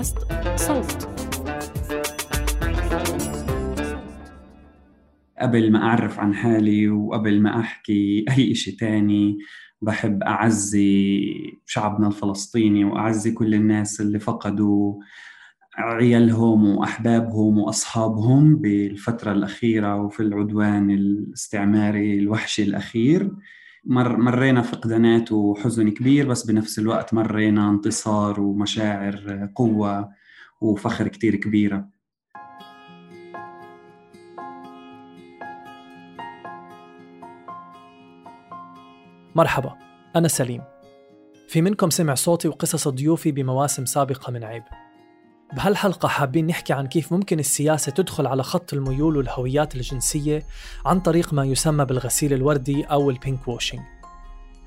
بودكاست صوت. قبل ما أعرف عن حالي وقبل ما أحكي أي إشي تاني بحب أعزي شعبنا الفلسطيني وأعزي كل الناس اللي فقدوا عيالهم وأحبابهم وأصحابهم بالفترة الأخيرة وفي العدوان الاستعماري الوحشي الأخير. مر مرينا فقدانات وحزن كبير بس بنفس الوقت مرينا انتصار ومشاعر قوة وفخر كتير كبيرة. مرحبا أنا سليم. في منكم سمع صوتي وقصص ضيوفي بمواسم سابقة من عيب. بهالحلقة حابين نحكي عن كيف ممكن السياسة تدخل على خط الميول والهويات الجنسية عن طريق ما يسمى بالغسيل الوردي أو ال pinkwashing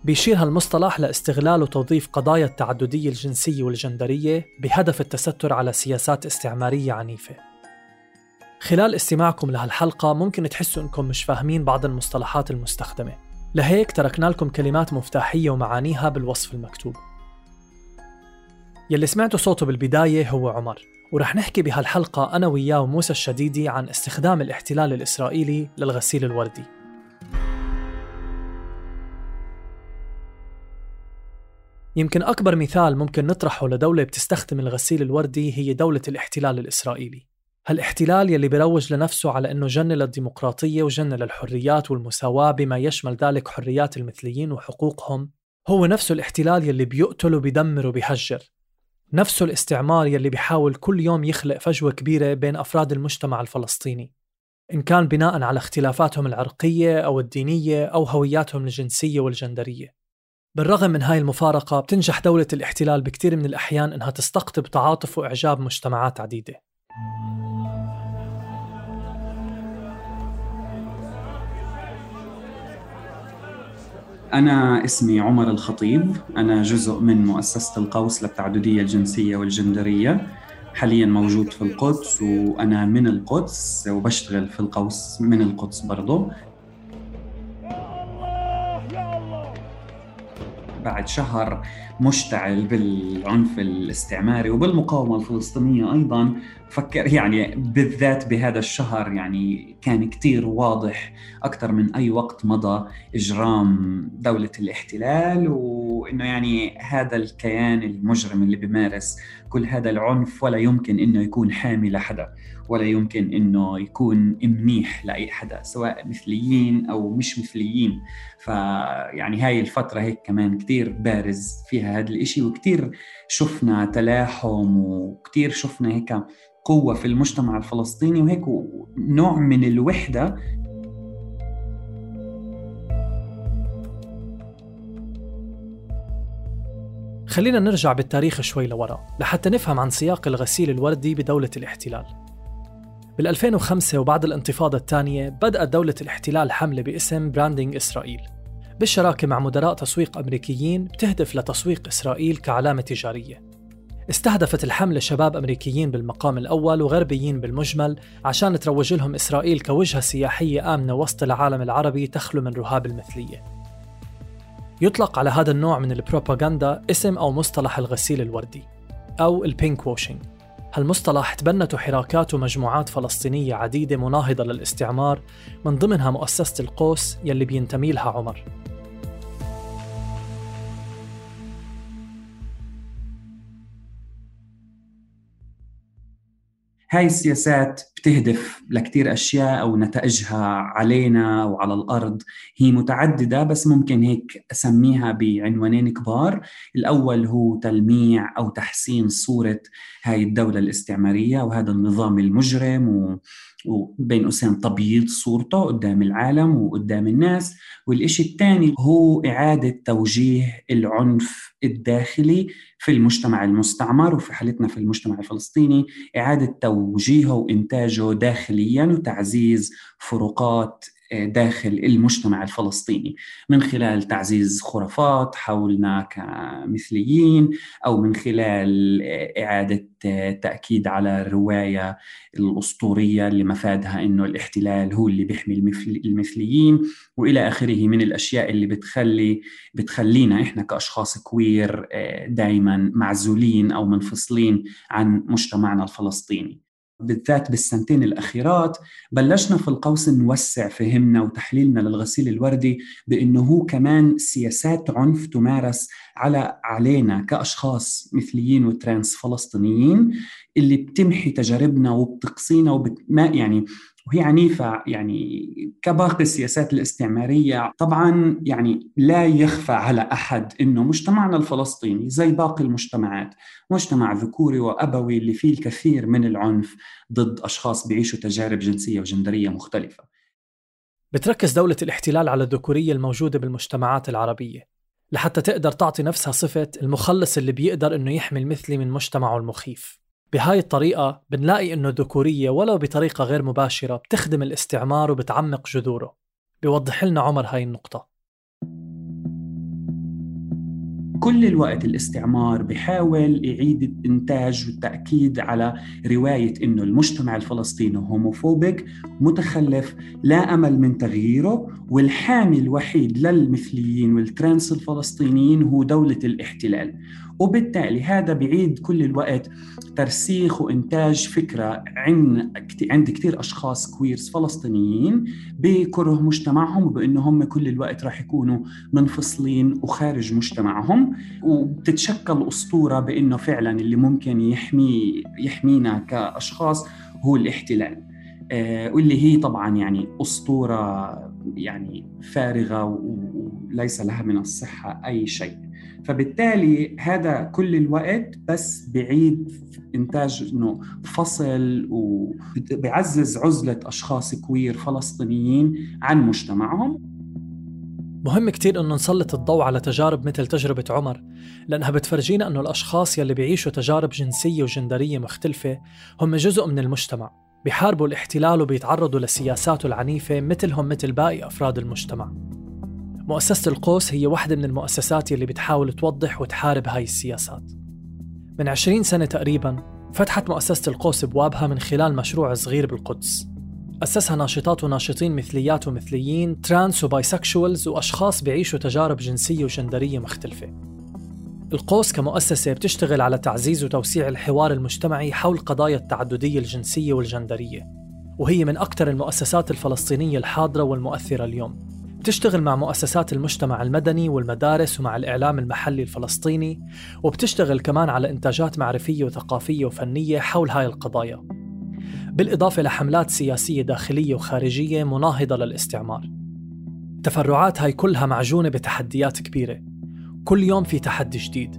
بيشير هالمصطلح لاستغلال وتوظيف قضايا التعددية الجنسية والجندرية بهدف التستر على سياسات استعمارية عنيفة. خلال استماعكم لهالحلقة ممكن تحسوا إنكم مش فاهمين بعض المصطلحات المستخدمة. لهيك تركنا لكم كلمات مفتاحية ومعانيها بالوصف المكتوب. يلي سمعتوا صوته بالبداية هو عمر. ورح نحكي بهالحلقة أنا وياه وموسى الشديدي عن استخدام الاحتلال الإسرائيلي للغسيل الوردي. يمكن أكبر مثال ممكن نطرحه لدولة بتستخدم الغسيل الوردي هي دولة الاحتلال الإسرائيلي. هالاحتلال يلي بيروج لنفسه على أنه جنة للديمقراطية وجنة للحريات والمساواة بما يشمل ذلك حريات المثليين وحقوقهم. هو نفسه الاحتلال يلي بيقتل وبيدمر وبيهجر نفسه الاستعمار يلي بيحاول كل يوم يخلق فجوة كبيرة بين أفراد المجتمع الفلسطيني. إن كان بناء على اختلافاتهم العرقية أو الدينية أو هوياتهم الجنسية والجندرية. بالرغم من هاي المفارقة بتنجح دولة الاحتلال بكثير من الأحيان إنها تستقطب تعاطف وإعجاب مجتمعات عديدة. أنا اسمي عمر الخطيب. أنا جزء من مؤسسة القوس للتعددية الجنسية والجندرية. حاليا موجود في القدس وأنا من القدس وبشتغل في القوس من القدس برضو. بعد شهر مشتعل بالعنف الاستعماري وبالمقاومة الفلسطينية أيضا. فكر يعني بالذات بهذا الشهر يعني كان كتير واضح أكثر من أي وقت مضى إجرام دولة الاحتلال وإنه يعني هذا الكيان المجرم اللي بيمارس كل هذا العنف ولا يمكن إنه يكون حامي لحدا ولا يمكن إنه يكون منيح لأي حدا سواء مثليين أو مش مثليين. فيعني هاي الفترة هيك كمان كتير بارز فيها هذا الإشي وكتير شفنا تلاحم وكتير شفنا هيك قوة في المجتمع الفلسطيني وهيك نوع من الوحدة خلينا نرجع بالتاريخ شوي لورا لحتى نفهم عن سياق الغسيل الوردي بدولة الاحتلال. بال 2005 وبعد الانتفاضة الثانية بدأت دولة الاحتلال حملة باسم براندينج إسرائيل. بالشراكة مع مدراء تسويق أمريكيين بتهدف لتسويق إسرائيل كعلامة تجارية. استهدفت الحملة شباب أمريكيين بالمقام الأول وغربيين بالمجمل عشان تروج لهم إسرائيل كوجهة سياحية آمنة وسط العالم العربي تخلو من رهاب المثلية. يطلق على هذا النوع من البروباغندا اسم أو مصطلح الغسيل الوردي أو ال pinkwashing هالمصطلح تبنته حراكات ومجموعات فلسطينية عديدة مناهضة للاستعمار من ضمنها مؤسسة القوس يلي بينتمي لها عمر. هاي السياسات بتهدف لكتير أشياء أو نتائجها علينا وعلى الأرض. هي متعددة بس ممكن هيك أسميها بعنوانين كبار. الأول هو تلميع أو تحسين صورة هاي الدولة الاستعمارية وهذا النظام المجرم و وبين قوسين تبييض صورته قدام العالم وقدام الناس. والإشي الثاني هو إعادة توجيه العنف الداخلي في المجتمع المستعمر وفي حالتنا في المجتمع الفلسطيني. إعادة توجيهه وإنتاجه داخليا وتعزيز فروقات داخل المجتمع الفلسطيني. من خلال تعزيز خرافات حولنا كمثليين أو من خلال إعادة تأكيد على الرواية الأسطورية اللي مفادها إنه الاحتلال هو اللي بيحمي المثليين. وإلى آخره من الأشياء اللي بتخلي بتخلينا إحنا كأشخاص queer دائما معزولين أو منفصلين عن مجتمعنا الفلسطيني. بالذات بالسنتين الأخيرات بلشنا في القوس نوسع فهمنا وتحليلنا للغسيل الوردي بأنه هو كمان سياسات عنف تمارس على علينا كأشخاص مثليين و trans فلسطينيين اللي بتمحي تجاربنا وبتقصينا وبت... يعني وهي عنيفة يعني كباقي السياسات الاستعمارية طبعا يعني لا يخفى على أحد أنه مجتمعنا الفلسطيني زي باقي المجتمعات مجتمع ذكوري وأبوي اللي فيه الكثير من العنف ضد أشخاص بيعيشوا تجارب جنسية وجندرية مختلفة. بتركز دولة الاحتلال على الذكورية الموجودة بالمجتمعات العربية لحتى تقدر تعطي نفسها صفة المخلص اللي بيقدر إنه يحمي المثلي من مجتمعه المخيف. بهاي الطريقة بنلاقي إنه الذكورية ولو بطريقة غير مباشرة بتخدم الاستعمار وبتعمق جذوره. بيوضح لنا عمر هاي النقطة. كل الوقت الاستعمار بحاول يعيد الإنتاج والتأكيد على رواية أنه المجتمع الفلسطيني homophobic متخلف لا أمل من تغييره والحامي الوحيد للمثليين وال trans الفلسطينيين هو دولة الاحتلال. وبالتالي هذا بعيد كل الوقت ترسيخ وإنتاج فكرة عند كثير أشخاص كويرز فلسطينيين بكره مجتمعهم وبأنهم كل الوقت راح يكونوا منفصلين وخارج مجتمعهم. وبتتشكل أسطورة بأنه فعلا اللي ممكن يحمي يحمينا كأشخاص هو الاحتلال. آه، واللي هي طبعا يعني أسطورة يعني فارغة وليس لها من الصحة أي شيء. فبالتالي هذا كل الوقت بس بعيد إنتاج إنه فصل وبيعزز عزلة أشخاص كوير فلسطينيين عن مجتمعهم. مهم كتير إنه نسلط الضوء على تجارب مثل تجربة عمر لأنها بتفرجينا إنه الأشخاص يلي بيعيشوا تجارب جنسية وجندرية مختلفة هم جزء من المجتمع بيحاربوا الاحتلال وبيتعرضوا لسياساته العنيفة مثلهم مثل باقي أفراد المجتمع. مؤسسة القوس هي واحدة من المؤسسات اللي بتحاول توضح وتحارب هاي السياسات. من 20 سنة تقريبا فتحت مؤسسة القوس بوابها من خلال مشروع صغير بالقدس. أسسها ناشطات وناشطين مثليات ومثليين trans و bisexuals وأشخاص بيعيشوا تجارب جنسية وجندرية مختلفة. القوس كمؤسسة بتشتغل على تعزيز وتوسيع الحوار المجتمعي حول قضايا التعددية الجنسية والجندرية وهي من أكثر المؤسسات الفلسطينية الحاضرة والمؤثرة اليوم. بتشتغل مع مؤسسات المجتمع المدني والمدارس ومع الإعلام المحلي الفلسطيني وبتشتغل كمان على إنتاجات معرفية وثقافية وفنية حول هاي القضايا. بالإضافة لحملات سياسية داخلية وخارجية مناهضة للاستعمار. تفرعات هاي كلها معجونة بتحديات كبيرة. كل يوم في تحدي جديد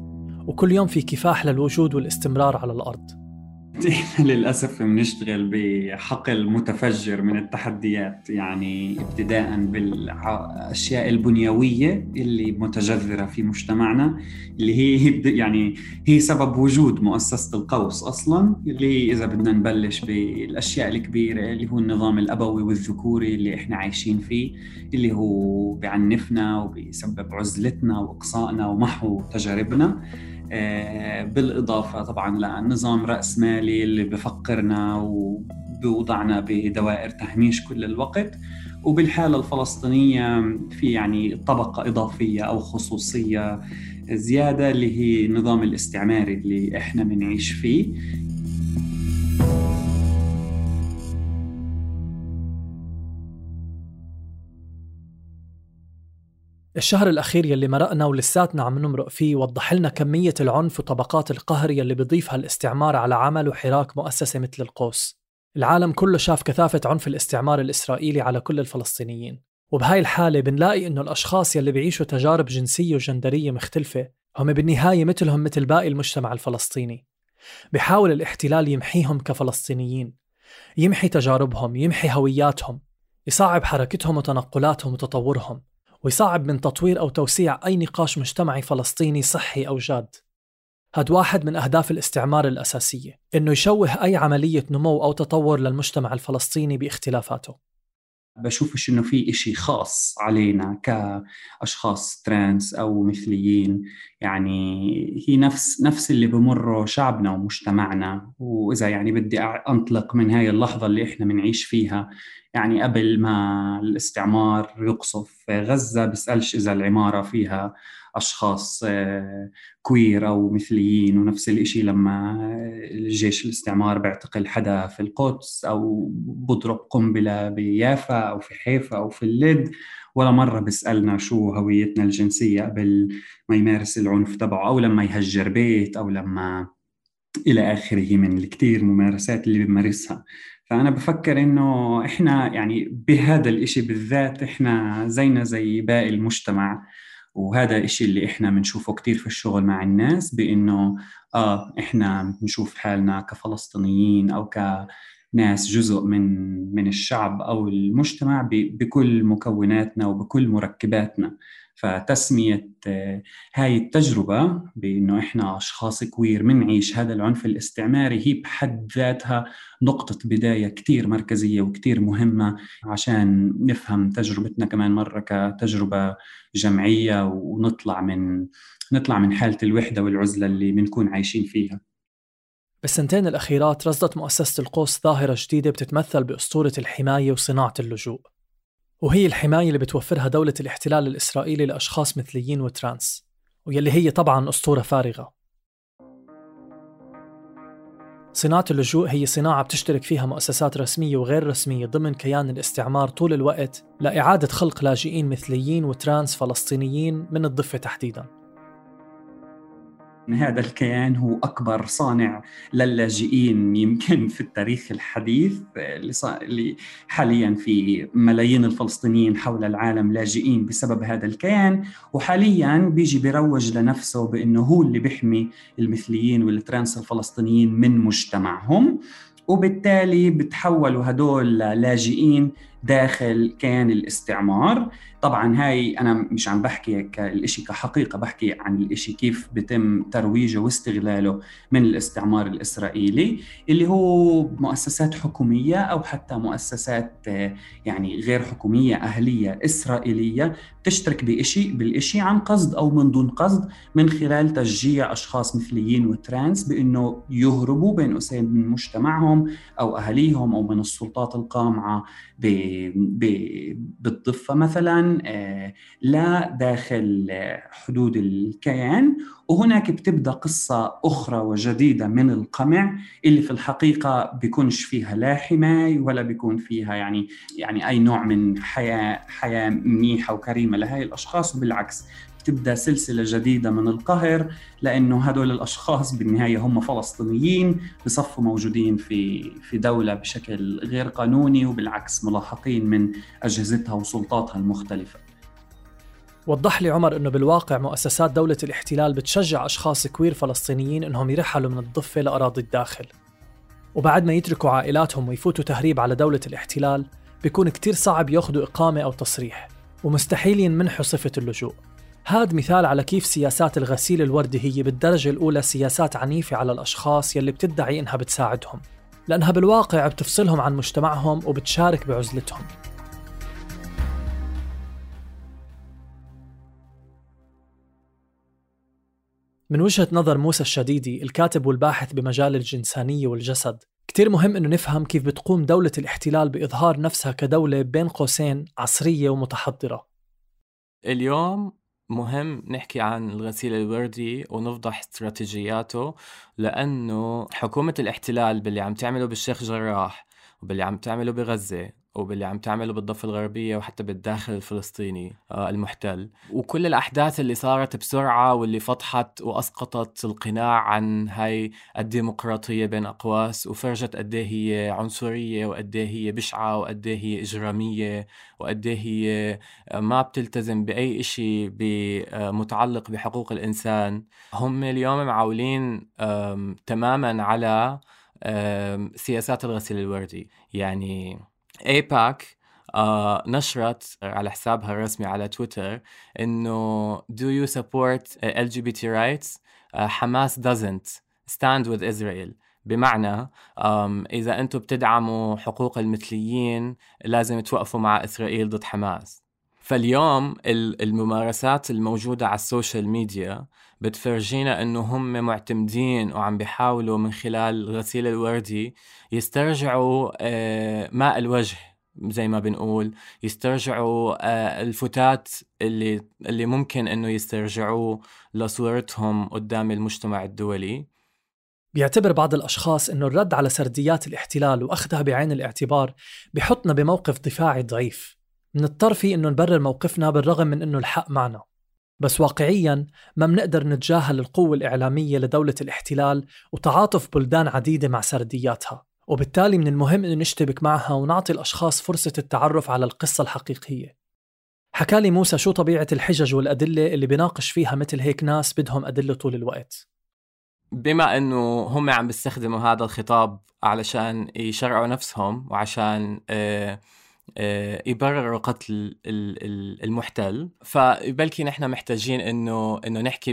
وكل يوم في كفاح للوجود والاستمرار على الأرض. إحنا للأسف بنشتغل بحقل متفجر من التحديات يعني ابتداء بالأشياء البنيوية اللي متجذرة في مجتمعنا اللي هي يعني هي سبب وجود مؤسسة القوس أصلا اللي إذا بدنا نبلش بالأشياء الكبيرة اللي هو النظام الأبوي والذكوري اللي إحنا عايشين فيه اللي هو بعنفنا وبيسبب عزلتنا وإقصائنا ومحو تجاربنا. بالإضافة طبعا لنظام رأسمالي اللي بفقرنا وبوضعنا بدوائر تهميش كل الوقت. وبالحالة الفلسطينية في يعني طبقة إضافية أو خصوصية زيادة اللي هي النظام الاستعماري اللي إحنا بنعيش فيه. الشهر الأخير يلي مرقنا ولساتنا عم نمرق فيه وضح لنا كمية العنف وطبقات القهر يلي بيضيفها الاستعمار على عمل وحراك مؤسسة مثل القوس. العالم كله شاف كثافة عنف الاستعمار الإسرائيلي على كل الفلسطينيين. وبهاي الحالة بنلاقي إنه الأشخاص يلي بيعيشوا تجارب جنسية وجندرية مختلفة هم بالنهاية مثلهم مثل باقي المجتمع الفلسطيني. بحاول الاحتلال يمحيهم كفلسطينيين. يمحي تجاربهم يمحي هوياتهم يصعب حركتهم وتنقلاتهم وتطورهم. ويصعب من تطوير أو توسيع أي نقاش مجتمعي فلسطيني صحي أو جاد. هاد واحد من أهداف الاستعمار الأساسية إنه يشوه أي عملية نمو أو تطور للمجتمع الفلسطيني باختلافاته. بشوفش إنه في إشي خاص علينا كأشخاص trans أو مثليين. يعني هي نفس نفس اللي بمره شعبنا ومجتمعنا. وإذا يعني بدي أنطلق من هاي اللحظة اللي إحنا بنعيش فيها يعني قبل ما الاستعمار يقصف غزة بسألش إذا العمارة فيها أشخاص queer أو مثليين ونفس الشيء لما الجيش الاستعمار بيعتقل حدا في القدس أو بضرب قنبلة بيافا أو في حيفا أو في اللد ولا مرة بيسألنا شو هويتنا الجنسية قبل ما يمارس العنف تبعه أو لما يهجر بيت أو لما إلى آخره من الكثير ممارسات اللي بيمارسها. فأنا بفكر إنه إحنا يعني بهذا الإشي بالذات إحنا زينا زي باقي المجتمع. وهذا الشيء اللي إحنا بنشوفه كثير في الشغل مع الناس بإنه آه إحنا بنشوف حالنا كفلسطينيين أو كناس جزء من من الشعب أو المجتمع بكل مكوناتنا وبكل مركباتنا. فتسمية آه، هاي التجربة بأنه إحنا أشخاص كوير منعيش هذا العنف الاستعماري هي بحد ذاتها نقطة بداية كتير مركزية وكتير مهمة عشان نفهم تجربتنا كمان مرة كتجربة جمعية ونطلع من نطلع من حالة الوحدة والعزلة اللي بنكون عايشين فيها. بالسنتين الأخيرات رصدت مؤسسة القوس ظاهرة جديدة بتتمثل بأسطورة الحماية وصناعة اللجوء. وهي الحماية اللي بتوفرها دولة الاحتلال الإسرائيلي لأشخاص مثليين و trans ويلي هي طبعا أسطورة فارغة. صناعة اللجوء هي صناعة بتشترك فيها مؤسسات رسمية وغير رسمية ضمن كيان الاستعمار طول الوقت لإعادة خلق لاجئين مثليين و trans فلسطينيين من الضفة تحديداً. هذا الكيان هو أكبر صانع للاجئين يمكن في التاريخ الحديث اللي حاليا في ملايين الفلسطينيين حول العالم لاجئين بسبب هذا الكيان. وحاليا بيجي بيروج لنفسه بأنه هو اللي بيحمي المثليين والترانس الفلسطينيين من مجتمعهم. وبالتالي بتحولوا هدول لاجئين داخل كيان الاستعمار. طبعا هاي أنا مش عم بحكي الاشي كحقيقة بحكي عن الإشي كيف بتم ترويجه واستغلاله من الاستعمار الإسرائيلي اللي هو مؤسسات حكومية أو حتى مؤسسات يعني غير حكومية أهلية إسرائيلية تشترك بشيء بالشيء عن قصد أو من دون قصد من خلال تشجيع أشخاص مثليين وترانس بإنه يهربوا بين قوسين من مجتمعهم أو أهاليهم أو من السلطات القامعة بالضفة مثلا آه، لا داخل حدود الكيان وهناك بتبدأ قصة أخرى وجديدة من القمع اللي في الحقيقة بيكونش فيها لا حماية ولا بيكون فيها يعني يعني أي نوع من حياة حياة منيحة وكريمة لهي الأشخاص وبالعكس تبدأ سلسلة جديدة من القهر لأنه هدول الأشخاص بالنهاية هم فلسطينيين بصفوا موجودين في في دولة بشكل غير قانوني وبالعكس ملاحقين من أجهزتها وسلطاتها المختلفة وضح لي عمر إنه بالواقع مؤسسات دولة الاحتلال بتشجع أشخاص كوير فلسطينيين إنهم يرحلوا من الضفة لأراضي الداخل. وبعد ما يتركوا عائلاتهم ويفوتوا تهريب على دولة الاحتلال بيكون كتير صعب ياخذوا إقامة أو تصريح ومستحيل ينمنحوا صفة اللجوء هاد مثال على كيف سياسات الغسيل الوردي هي بالدرجة الأولى سياسات عنيفة على الأشخاص يلي بتدعي إنها بتساعدهم لأنها بالواقع بتفصلهم عن مجتمعهم وبتشارك بعزلتهم. من وجهة نظر موسى الشديدي الكاتب والباحث بمجال الجنسانية والجسد كتير مهم أنه نفهم كيف بتقوم دولة الاحتلال بإظهار نفسها كدولة بين قوسين عصرية ومتحضرة. اليوم مهم نحكي عن الغسيل الوردي ونفضح استراتيجياته لأنه حكومة الاحتلال باللي عم تعمله بالشيخ جراح وباللي عم تعمله بغزة وباللي عم تعمله بالضفة الغربية وحتى بالداخل الفلسطيني آه، المحتل. وكل الأحداث اللي صارت بسرعة واللي فضحت وأسقطت القناع عن هاي الديمقراطية بين أقواس وفرجت قد هي عنصرية وقد هي بشعة وقد هي إجرامية وقد هي آه، ما بتلتزم بأي إشي آه، متعلق بحقوق الإنسان. هم اليوم معولين تماما على سياسات الغسيل الوردي. يعني ايباك آه نشرت على حسابها الرسمي على تويتر إنه do you support LGBT rights? uh, حماس doesn't stand with Israel. بمعنى إذا أنتم بتدعموا حقوق المثليين لازم توقفوا مع إسرائيل ضد حماس. فاليوم الممارسات الموجودة على ال social media بتفرجينا إنه هم معتمدين وعم بيحاولوا من خلال غسيل الوردي يسترجعوا آه، ماء الوجه زي ما بنقول يسترجعوا آه، الفتات اللي اللي ممكن إنه يسترجعوه لصورتهم قدام المجتمع الدولي. بيعتبر بعض الأشخاص أنه الرد على سرديات الاحتلال وأخذها بعين الاعتبار بحطنا بموقف دفاعي ضعيف. منضطر فيه أنه نبرر موقفنا بالرغم من أنه الحق معنا. بس واقعيا ما منقدر نتجاهل القوة الإعلامية لدولة الاحتلال وتعاطف بلدان عديدة مع سردياتها. وبالتالي من المهم أن نشتبك معها ونعطي الأشخاص فرصة التعرف على القصة الحقيقية. حكى لي موسى شو طبيعة الحجج والأدلة اللي بيناقش فيها مثل هيك ناس بدهم أدلة طول الوقت. بما إنه هم عم بيستخدموا هذا الخطاب علشان يشرعوا نفسهم وعشان آه، يبرروا قتل المحتل. فبلكي نحن محتاجين إنه إنه نحكي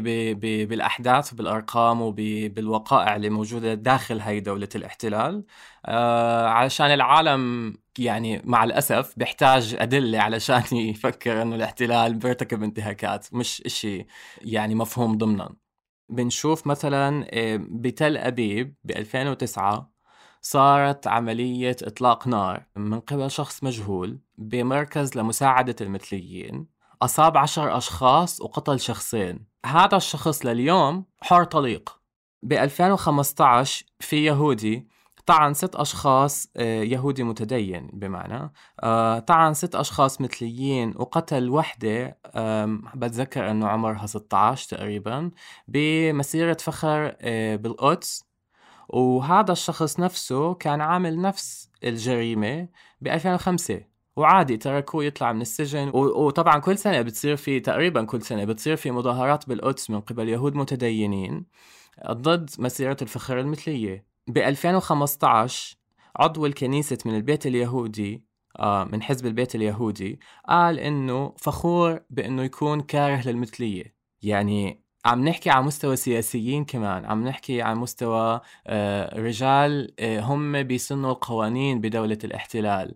بالأحداث وبالارقام وبالوقائع اللي موجودة داخل هاي دولة الاحتلال. آه، علشان العالم يعني مع الأسف بيحتاج أدلة علشان يفكر إنه الاحتلال بيرتكب انتهاكات مش إشي يعني مفهوم ضمنا. بنشوف مثلا آه، بتل أبيب ب 2009 صارت عملية إطلاق نار من قبل شخص مجهول بمركز لمساعدة المثليين أصاب عشر أشخاص وقتل شخصين. هذا الشخص لليوم حر طليق. ب 2015 في يهودي طعن ست أشخاص آه، يهودي متدين بمعنى آه، طعن ست أشخاص مثليين وقتل وحدة بتذكر أنه عمرها 16 تقريبا بمسيرة فخر آه، بالقدس. وهذا الشخص نفسه كان عامل نفس الجريمة ب 2005 وعادي تركوه يطلع من السجن. وطبعا كل سنة بتصير في تقريبا كل سنة بتصير في مظاهرات بالقدس من قبل يهود متدينين ضد مسيرة الفخر المثلية. ب 2015 عضو الكنيسة من البيت اليهودي آه من حزب البيت اليهودي قال إنه فخور بإنه يكون كاره للمثلية. يعني عم نحكي على مستوى سياسيين كمان عم نحكي على مستوى آه، رجال آه، هم بيسنوا القوانين بدولة الاحتلال.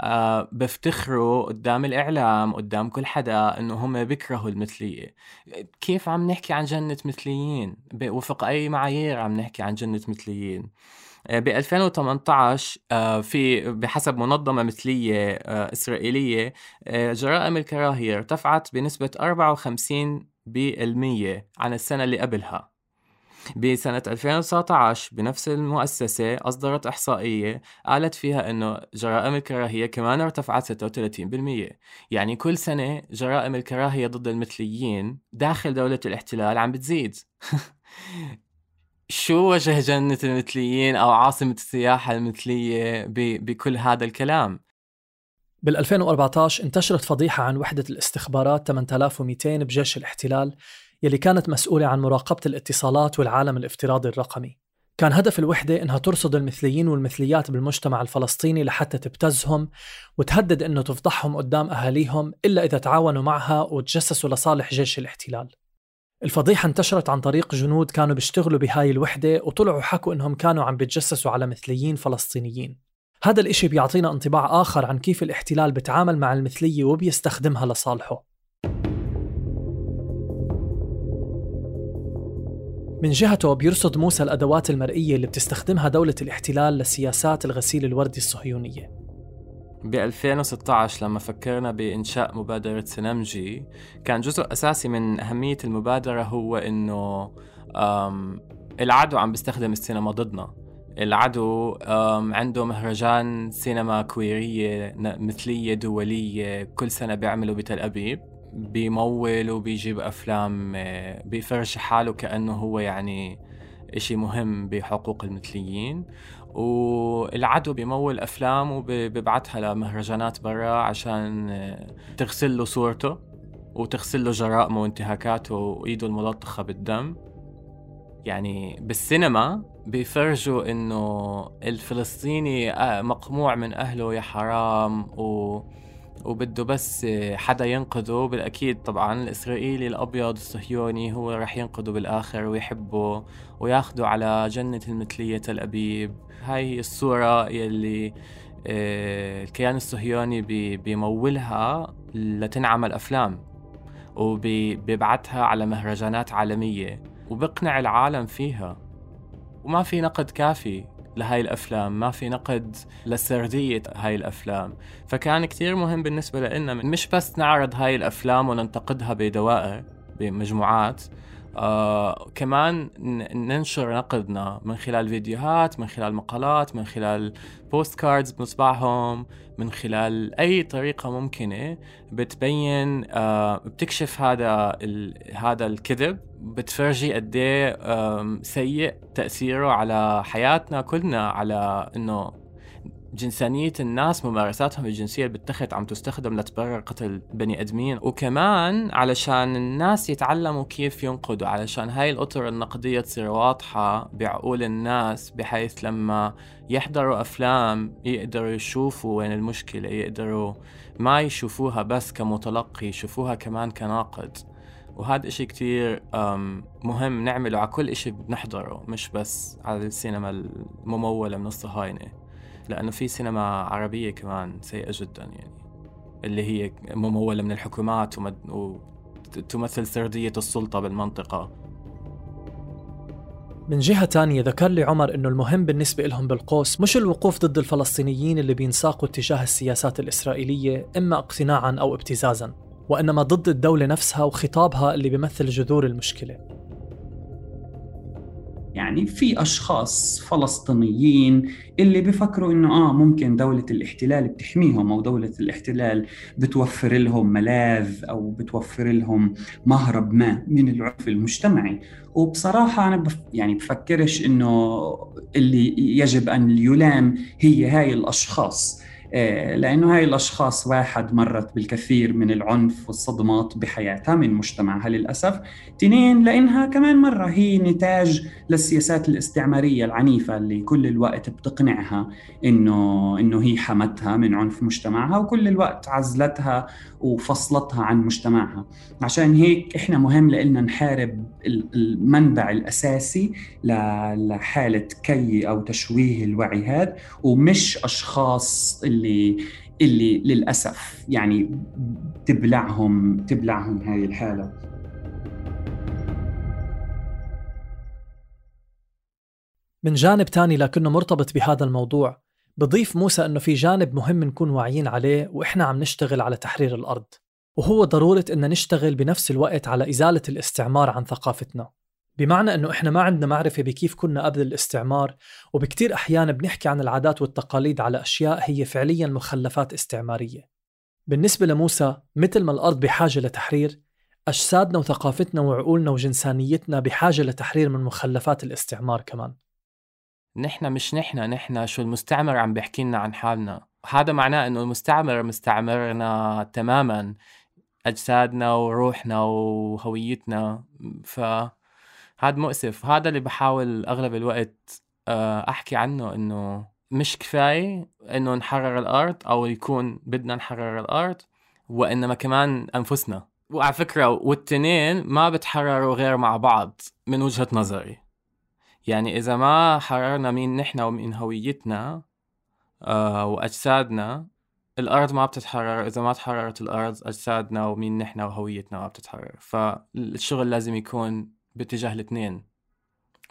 أه بفتخروا قدام الإعلام قدام كل حدا إنه هم بيكرهوا المثلية. كيف عم نحكي عن جنة مثليين؟ وفق أي معايير عم نحكي عن جنة مثليين؟ ب 2018 في بحسب منظمة مثلية آه، إسرائيلية جرائم الكراهية ارتفعت بنسبة 54 بالمية عن السنة اللي قبلها. بسنة 2019 بنفس المؤسسة أصدرت إحصائية قالت فيها إنه جرائم الكراهية كمان ارتفعت 36% يعني كل سنة جرائم الكراهية ضد المثليين داخل دولة الاحتلال عم بتزيد. شو وجه جنة المثليين أو عاصمة السياحة المثلية بكل هذا الكلام؟ بال 2014 انتشرت فضيحة عن وحدة الاستخبارات 8200 بجيش الاحتلال يلي كانت مسؤولة عن مراقبة الاتصالات والعالم الافتراضي الرقمي. كان هدف الوحدة إنها ترصد المثليين والمثليات بالمجتمع الفلسطيني لحتى تبتزهم وتهدد إنه تفضحهم قدام أهاليهم إلا إذا تعاونوا معها وتجسسوا لصالح جيش الاحتلال. الفضيحة انتشرت عن طريق جنود كانوا بيشتغلوا بهاي الوحدة وطلعوا حكوا إنهم كانوا عم بيتجسسوا على مثليين فلسطينيين. هذا الإشي بيعطينا انطباع آخر عن كيف الاحتلال بتعامل مع المثلية وبيستخدمها لصالحه. من جهته بيرصد موسى الأدوات المرئية اللي بتستخدمها دولة الاحتلال لسياسات الغسيل الوردي الصهيونية. ب 2016 لما فكرنا بإنشاء مبادرة سنمجي كان جزء أساسي من أهمية المبادرة هو إنه العدو عم بيستخدم السينما ضدنا. العدو عنده مهرجان سينما كويرية مثلية دولية كل سنة بيعملوا بتل أبيب بيمول وبيجيب أفلام آه، بيفرش حاله كأنه هو يعني إشي مهم بحقوق المثليين. والعدو بيمول أفلام وبيبعتها لمهرجانات برا عشان آه، تغسل له صورته وتغسل له جرائمه وانتهاكاته وإيده الملطخة بالدم. يعني بالسينما بيفرجوا إنه الفلسطيني آه، مقموع من أهله يا حرام و وبده بس حدا ينقذه. بالأكيد طبعا الإسرائيلي الأبيض الصهيوني هو رح ينقذه بالآخر ويحبه وياخده على جنة المثلية تل أبيب. هاي هي الصورة يلي آه، الكيان الصهيوني بيمولها لتنعمل أفلام وبيبعتها على مهرجانات عالمية. وبقنع العالم فيها. وما في نقد كافي لهاي الأفلام ما في نقد لسردية هاي الأفلام. فكان كتير مهم بالنسبة لنا مش بس نعرض هاي الأفلام وننتقدها بدوائر بمجموعات آه كمان ننشر نقدنا من خلال فيديوهات من خلال مقالات من خلال postcards بنطبعهم من خلال أي طريقة ممكنة بتبين آه بتكشف هذا هذا الكذب بتفرجي قد إيه سيء تأثيره على حياتنا كلنا على إنه جنسانية الناس ممارساتهم الجنسية بالتخت عم تستخدم لتبرر قتل بني أدمين. وكمان علشان الناس يتعلموا كيف ينقدوا علشان هاي الأطر النقدية تصير واضحة بعقول الناس بحيث لما يحضروا أفلام يقدروا يشوفوا وين المشكلة يقدروا ما يشوفوها بس كمتلقي يشوفوها كمان كناقد. وهذا إشي كتير مهم نعمله على كل إشي بنحضره مش بس على السينما الممولة من الصهاينة. لأنه في سينما عربية كمان سيئة جدا يعني. اللي هي ممولة من الحكومات وتمثل سردية السلطة بالمنطقة. من جهة تانية ذكر لي عمر أنه المهم بالنسبة لهم بالقوس مش الوقوف ضد الفلسطينيين اللي بينساقوا اتجاه السياسات الإسرائيلية إما اقتناعا أو ابتزازا وإنما ضد الدولة نفسها وخطابها اللي بيمثل جذور المشكلة. يعني في أشخاص فلسطينيين اللي بفكروا إنه آه ممكن دولة الاحتلال بتحميهم أو دولة الاحتلال بتوفر لهم ملاذ أو بتوفر لهم مهرب ما من العنف المجتمعي. وبصراحة أنا بف يعني بفكرش إنه اللي يجب أن يلام هي هاي الأشخاص. لأنه هاي الأشخاص واحد مرت بالكثير من العنف والصدمات بحياتها من مجتمعها للأسف. تنين لأنها كمان مرة هي نتاج للسياسات الاستعمارية العنيفة اللي كل الوقت بتقنعها إنه إنه هي حمتها من عنف مجتمعها وكل الوقت عزلتها وفصلتها عن مجتمعها. عشان هيك إحنا مهم لنا نحارب المنبع الأساسي لحالة كي أو تشويه الوعي هذا ومش أشخاص اللي اللي للأسف يعني تبلعهم تبلعهم هاي الحالة. من جانب تاني لكنه مرتبط بهذا الموضوع بضيف موسى إنه في جانب مهم نكون واعيين عليه وإحنا عم نشتغل على تحرير الأرض وهو ضرورة إن نشتغل بنفس الوقت على إزالة الاستعمار عن ثقافتنا. بمعنى إنه إحنا ما عندنا معرفة بكيف كنا قبل الاستعمار وبكتير احيان بنحكي عن العادات والتقاليد على أشياء هي فعليا مخلفات استعمارية. بالنسبة لموسى مثل ما الأرض بحاجة لتحرير أجسادنا وثقافتنا وعقولنا وجنسانيتنا بحاجة لتحرير من مخلفات الاستعمار كمان. نحن مش نحن نحن شو المستعمر عم بيحكي لنا عن حالنا. هذا معناه إنه المستعمر مستعمرنا تماما أجسادنا وروحنا وهويتنا. فهذا مؤسف هذا اللي بحاول أغلب الوقت آه، أحكي عنه إنه مش كفاية إنه نحرر الأرض أو يكون بدنا نحرر الأرض وإنما كمان أنفسنا. وعلى فكرة والتنين ما بتحرروا غير مع بعض من وجهة نظري. يعني إذا ما حررنا مين نحن ومين هويتنا آه وأجسادنا الأرض ما بتتحرر. إذا ما تحررت الأرض أجسادنا ومين نحن وهويتنا ما بتتحرر. فالشغل لازم يكون باتجاه الاثنين.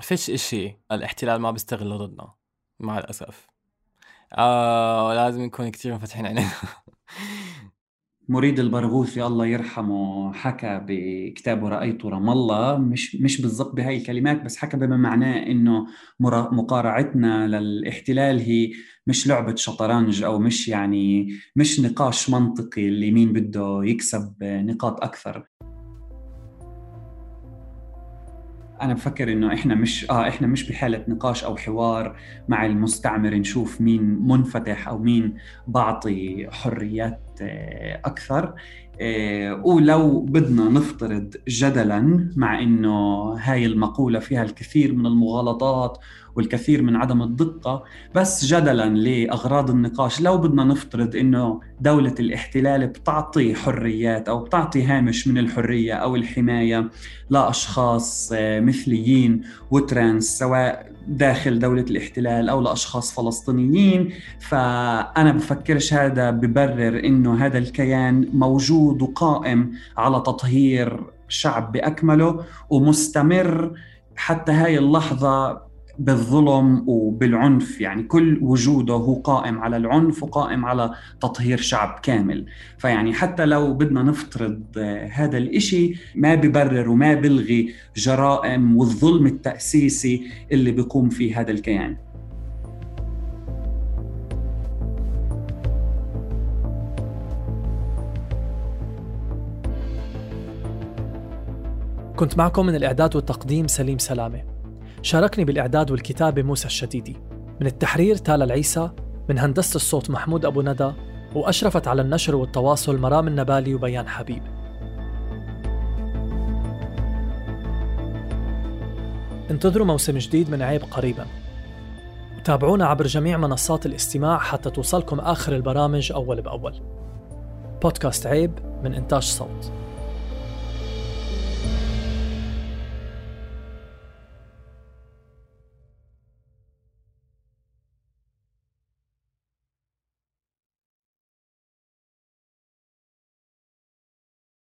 فيش إشي الاحتلال ما بيستغل ضدنا مع الأسف. آه لازم نكون كتير مفتحين عينينا مريد البرغوثي الله يرحمه حكى بكتابه رأيت رام الله. مش مش بالضبط بهاي الكلمات بس حكى بما معناه إنه مقارعتنا للاحتلال هي مش لعبة شطرنج أو مش يعني مش نقاش منطقي اللي مين بده يكسب نقاط أكثر. أنا بفكر إنه إحنا مش آه إحنا مش بحالة نقاش أو حوار مع المستعمر نشوف مين منفتح أو مين بعطي حريات آه، أكثر. ولو بدنا نفترض جدلا مع إنه هاي المقولة فيها الكثير من المغالطات والكثير من عدم الدقة بس جدلا لأغراض النقاش. لو بدنا نفترض إنه دولة الاحتلال بتعطي حريات أو بتعطي هامش من الحرية أو الحماية لأشخاص آه، مثليين وترانس سواء داخل دولة الاحتلال أو لأشخاص فلسطينيين فأنا بفكرش هذا ببرر إنه هذا الكيان موجود وقائم على تطهير شعب بأكمله ومستمر حتى هاي اللحظة بالظلم وبالعنف. يعني كل وجوده هو قائم على العنف وقائم على تطهير شعب كامل. فيعني حتى لو بدنا نفترض هذا الإشي ما ببرر وما بلغي جرائم والظلم التأسيسي اللي بيقوم فيه هذا الكيان. كنت معكم من الإعداد والتقديم سليم سلامة. شاركني بالإعداد والكتابة موسى الشديدي. من التحرير تالا العيسى من هندسة الصوت محمود أبو ندى وأشرفت على النشر والتواصل مرام النبالي وبيان حبيب. انتظروا موسم جديد من عيب قريبا. وتابعونا عبر جميع منصات الاستماع حتى توصلكم آخر البرامج أول بأول. بودكاست عيب من إنتاج صوت.